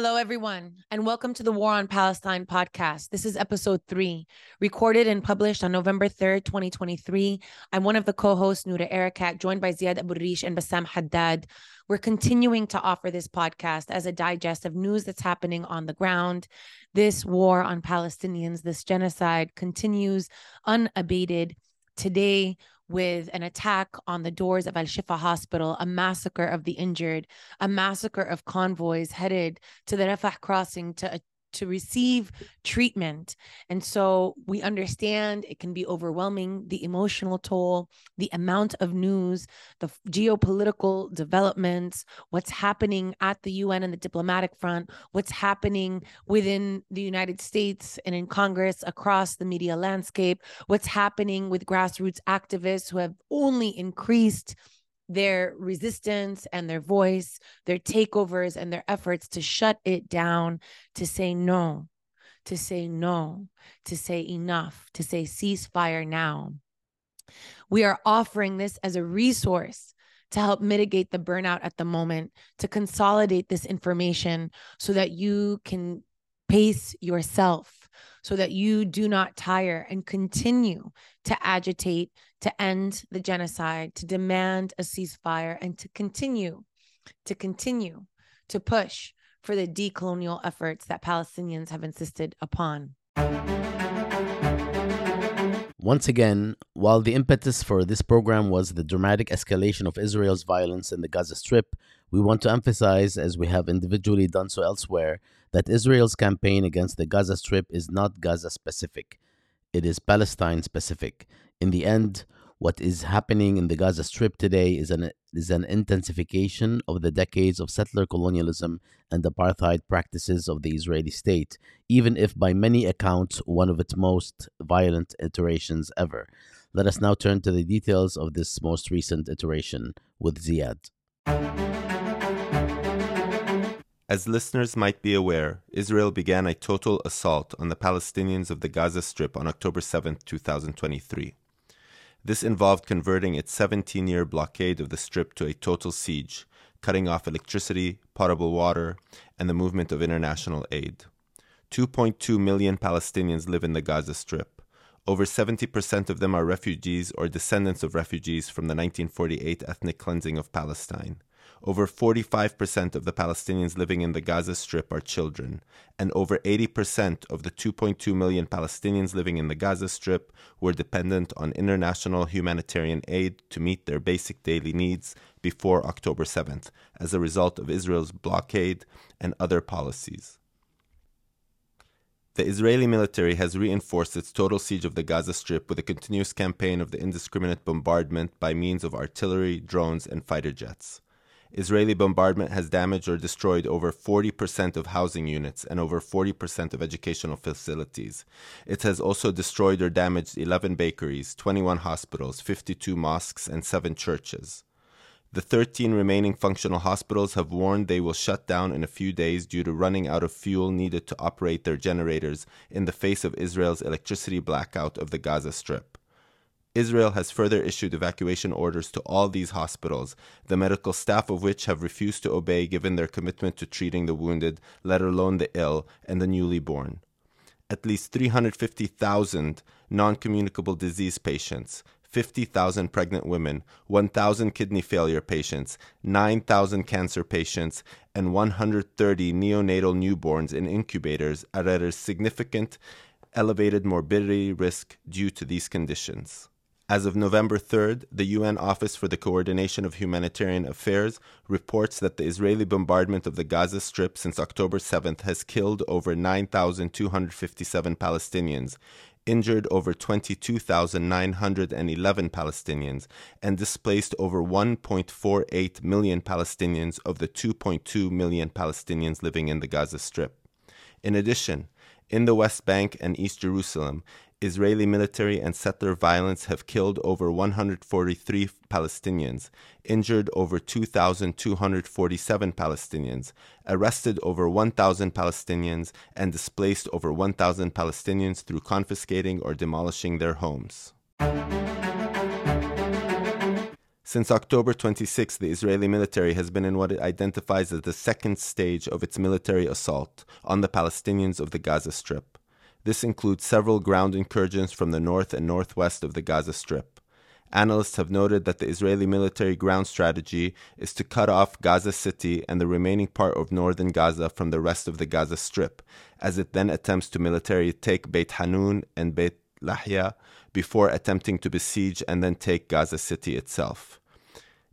Hello, everyone, and welcome to the War on Palestine podcast. This is episode three, recorded and published on November 3rd, 2023. I'm one of the co hosts, Noura Erakat, joined by Ziad Abu Rish and Bassam Haddad. We're continuing to offer this podcast as a digest of news that's happening on the ground. This war on Palestinians, this genocide continues unabated. Today, with an attack on the doors of Al Shifa Hospital, a massacre of the injured, a massacre of convoys headed to the Rafah crossing to to receive treatment. And so we understand it can be overwhelming the emotional toll, the amount of news, the geopolitical developments, what's happening at the UN and the diplomatic front, what's happening within the United States and in Congress across the media landscape, what's happening with grassroots activists who have only increased their resistance and their voice, their takeovers and their efforts to shut it down, to say no, to say no, to say enough, to say ceasefire now. We are offering this as a resource to help mitigate the burnout at the moment, to consolidate this information so that you can pace yourself, so that you do not tire and continue to agitate to end the genocide, to demand a ceasefire, and to continue, to continue to push for the decolonial efforts that Palestinians have insisted upon. Once again, while the impetus for this program was the dramatic escalation of Israel's violence in the Gaza Strip, we want to emphasize, as we have individually done so elsewhere, that Israel's campaign against the Gaza Strip is not Gaza specific. It is Palestine specific. In the end, what is happening in the Gaza Strip today is an is an intensification of the decades of settler colonialism and apartheid practices of the Israeli state, even if by many accounts one of its most violent iterations ever. Let us now turn to the details of this most recent iteration with Ziad. As listeners might be aware, Israel began a total assault on the Palestinians of the Gaza Strip on October 7, 2023. This involved converting its 17 year blockade of the Strip to a total siege, cutting off electricity, potable water, and the movement of international aid. 2.2 million Palestinians live in the Gaza Strip. Over 70% of them are refugees or descendants of refugees from the 1948 ethnic cleansing of Palestine. Over 45% of the Palestinians living in the Gaza Strip are children, and over 80% of the 2.2 million Palestinians living in the Gaza Strip were dependent on international humanitarian aid to meet their basic daily needs before October 7th, as a result of Israel's blockade and other policies. The Israeli military has reinforced its total siege of the Gaza Strip with a continuous campaign of the indiscriminate bombardment by means of artillery, drones, and fighter jets. Israeli bombardment has damaged or destroyed over 40% of housing units and over 40% of educational facilities. It has also destroyed or damaged 11 bakeries, 21 hospitals, 52 mosques, and 7 churches. The 13 remaining functional hospitals have warned they will shut down in a few days due to running out of fuel needed to operate their generators in the face of Israel's electricity blackout of the Gaza Strip. Israel has further issued evacuation orders to all these hospitals, the medical staff of which have refused to obey given their commitment to treating the wounded, let alone the ill and the newly born. At least 350,000 non communicable disease patients, 50,000 pregnant women, 1,000 kidney failure patients, 9,000 cancer patients, and 130 neonatal newborns in incubators are at a significant elevated morbidity risk due to these conditions. As of November 3rd, the UN Office for the Coordination of Humanitarian Affairs reports that the Israeli bombardment of the Gaza Strip since October 7th has killed over 9,257 Palestinians, injured over 22,911 Palestinians, and displaced over 1.48 million Palestinians of the 2.2 million Palestinians living in the Gaza Strip. In addition, in the West Bank and East Jerusalem, Israeli military and settler violence have killed over 143 Palestinians, injured over 2,247 Palestinians, arrested over 1,000 Palestinians, and displaced over 1,000 Palestinians through confiscating or demolishing their homes. Since October 26, the Israeli military has been in what it identifies as the second stage of its military assault on the Palestinians of the Gaza Strip. This includes several ground incursions from the north and northwest of the Gaza Strip. Analysts have noted that the Israeli military ground strategy is to cut off Gaza City and the remaining part of northern Gaza from the rest of the Gaza Strip, as it then attempts to militarily take Beit Hanun and Beit Lahia before attempting to besiege and then take Gaza City itself.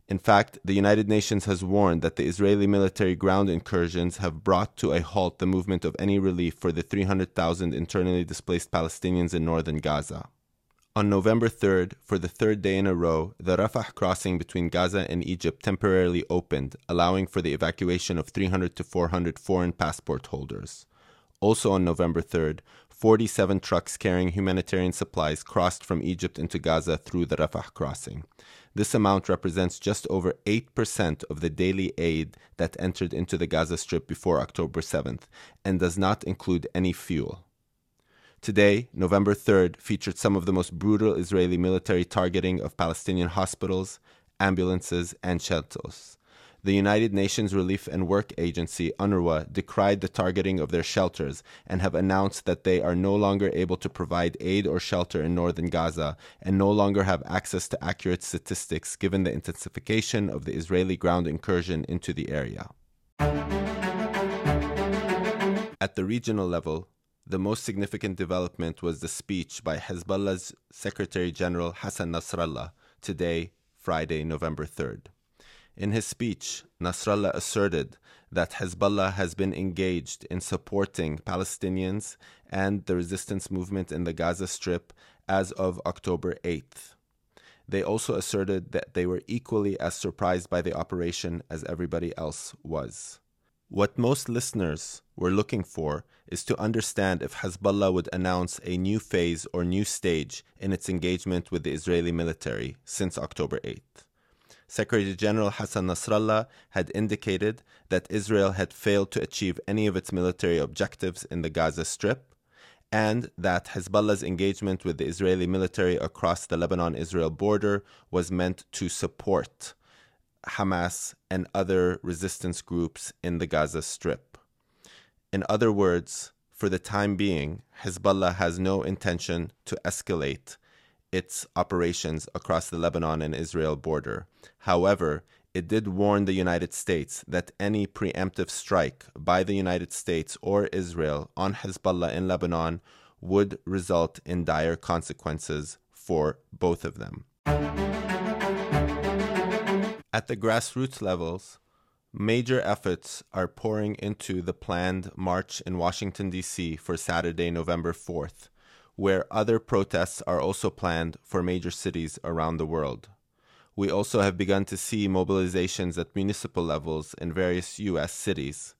In fact, the United Nations has warned that the Israeli military ground incursions have brought to a halt the movement of any relief for the 300,000 internally displaced Palestinians in northern Gaza. On November 3rd, for the third day in a row, the Rafah crossing between Gaza and Egypt temporarily opened, allowing for the evacuation of 300 to 400 foreign passport holders. Also on November 3rd, 47 trucks carrying humanitarian supplies crossed from Egypt into Gaza through the Rafah crossing. This amount represents just over 8% of the daily aid that entered into the Gaza Strip before October 7th and does not include any fuel. Today, November 3rd, featured some of the most brutal Israeli military targeting of Palestinian hospitals, ambulances, and shelters the United Nations Relief and Work Agency, UNRWA, decried the targeting of their shelters and have announced that they are no longer able to provide aid or shelter in northern Gaza and no longer have access to accurate statistics given the intensification of the Israeli ground incursion into the area. At the regional level, the most significant development was the speech by Hezbollah's Secretary General Hassan Nasrallah today, Friday, November 3rd. In his speech, Nasrallah asserted that Hezbollah has been engaged in supporting Palestinians and the resistance movement in the Gaza Strip as of October 8th. They also asserted that they were equally as surprised by the operation as everybody else was. What most listeners were looking for is to understand if Hezbollah would announce a new phase or new stage in its engagement with the Israeli military since October 8th. Secretary General Hassan Nasrallah had indicated that Israel had failed to achieve any of its military objectives in the Gaza Strip, and that Hezbollah's engagement with the Israeli military across the Lebanon Israel border was meant to support Hamas and other resistance groups in the Gaza Strip. In other words, for the time being, Hezbollah has no intention to escalate its operations across the Lebanon and Israel border. However, it did warn the United States that any preemptive strike by the United States or Israel on Hezbollah in Lebanon would result in dire consequences for both of them. At the grassroots levels, major efforts are pouring into the planned march in Washington, D.C. for Saturday, November 4th where other protests are also planned for major cities around the world. We also have begun to see mobilizations at municipal levels in various U.S. cities.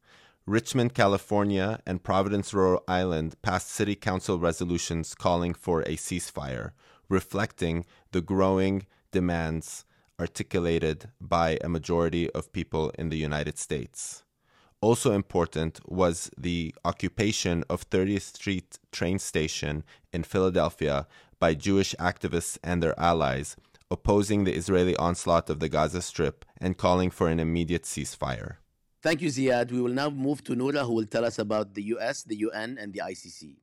Richmond, California, and Providence, Rhode Island passed city council resolutions calling for a ceasefire, reflecting the growing demands articulated by a majority of people in the United States. Also important was the occupation of 30th Street train station in Philadelphia by Jewish activists and their allies, opposing the Israeli onslaught of the Gaza Strip and calling for an immediate ceasefire. Thank you, Ziad. We will now move to Noura, who will tell us about the US, the UN, and the ICC.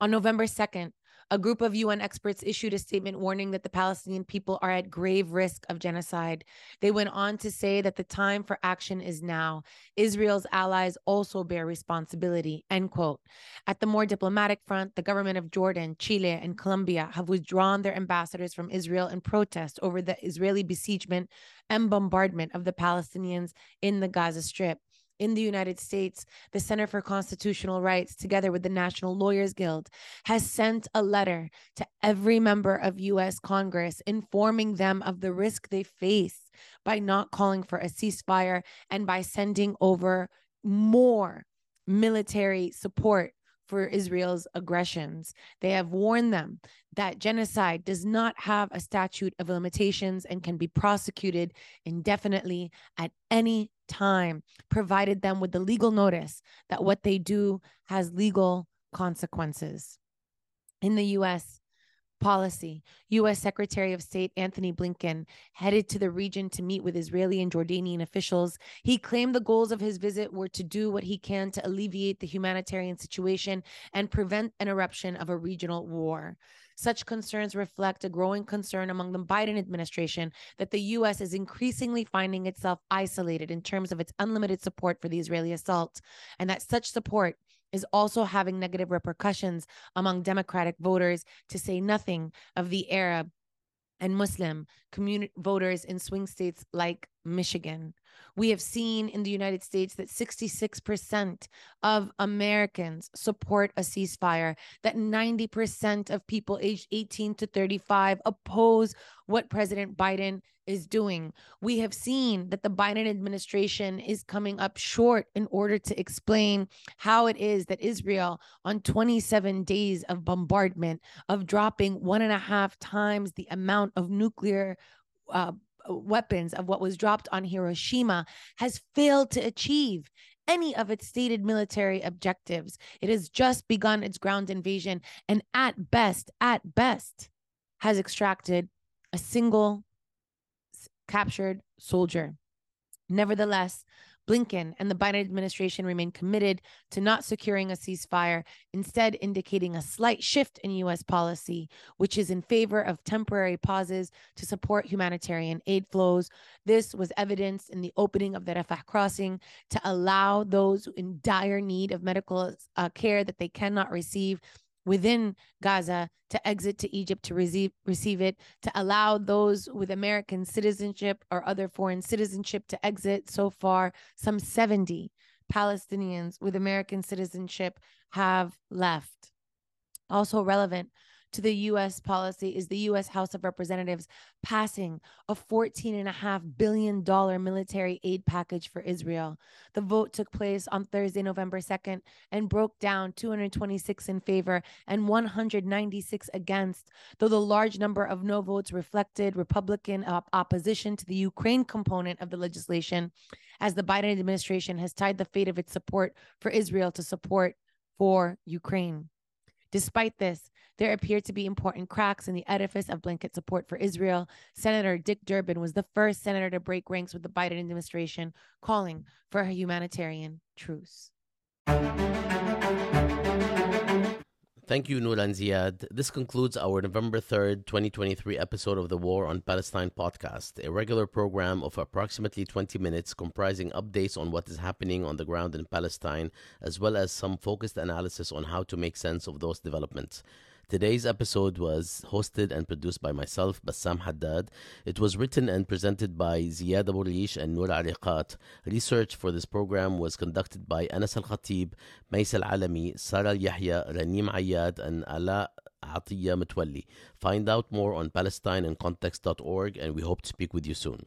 On November 2nd, a group of UN experts issued a statement warning that the Palestinian people are at grave risk of genocide. They went on to say that the time for action is now. Israel's allies also bear responsibility. End quote. At the more diplomatic front, the government of Jordan, Chile, and Colombia have withdrawn their ambassadors from Israel in protest over the Israeli besiegement and bombardment of the Palestinians in the Gaza Strip in the United States, the Center for Constitutional Rights, together with the National Lawyers Guild, has sent a letter to every member of US Congress informing them of the risk they face by not calling for a ceasefire and by sending over more military support for Israel's aggressions. They have warned them that genocide does not have a statute of limitations and can be prosecuted indefinitely at any time, provided them with the legal notice that what they do has legal consequences. In the US, policy. U.S. Secretary of State Antony Blinken headed to the region to meet with Israeli and Jordanian officials. He claimed the goals of his visit were to do what he can to alleviate the humanitarian situation and prevent an eruption of a regional war. Such concerns reflect a growing concern among the Biden administration that the U.S. is increasingly finding itself isolated in terms of its unlimited support for the Israeli assault, and that such support is also having negative repercussions among Democratic voters, to say nothing of the Arab and Muslim community voters in swing states like Michigan. We have seen in the United States that 66% of Americans support a ceasefire, that 90% of people aged 18 to 35 oppose what President Biden is doing. We have seen that the Biden administration is coming up short in order to explain how it is that Israel, on 27 days of bombardment, of dropping one and a half times the amount of nuclear. Uh, weapons of what was dropped on Hiroshima has failed to achieve any of its stated military objectives. It has just begun its ground invasion and at best, at best, has extracted a single captured soldier. Nevertheless, Blinken and the Biden administration remain committed to not securing a ceasefire, instead, indicating a slight shift in U.S. policy, which is in favor of temporary pauses to support humanitarian aid flows. This was evidenced in the opening of the Rafah crossing to allow those in dire need of medical uh, care that they cannot receive within Gaza to exit to Egypt to receive receive it, to allow those with American citizenship or other foreign citizenship to exit. So far, some 70 Palestinians with American citizenship have left. Also relevant to the U.S. policy is the U.S. House of Representatives passing a $14.5 billion military aid package for Israel. The vote took place on Thursday, November 2nd, and broke down 226 in favor and 196 against, though the large number of no votes reflected Republican op- opposition to the Ukraine component of the legislation, as the Biden administration has tied the fate of its support for Israel to support for Ukraine. Despite this, there appear to be important cracks in the edifice of blanket support for Israel. Senator Dick Durbin was the first senator to break ranks with the Biden administration, calling for a humanitarian truce. Thank you, Noor and Ziad. This concludes our November 3rd, 2023 episode of the War on Palestine podcast, a regular program of approximately 20 minutes comprising updates on what is happening on the ground in Palestine, as well as some focused analysis on how to make sense of those developments. Today's episode was hosted and produced by myself, Bassam Haddad. It was written and presented by Ziad Abu and Noor Erakat. Research for this program was conducted by Anas Al Khatib, Mayss Al Alami, Sarah Yahya, Raneem Ayyad, and Alaa Attiah Mitwali. Find out more on palestineandcontext.org, and we hope to speak with you soon.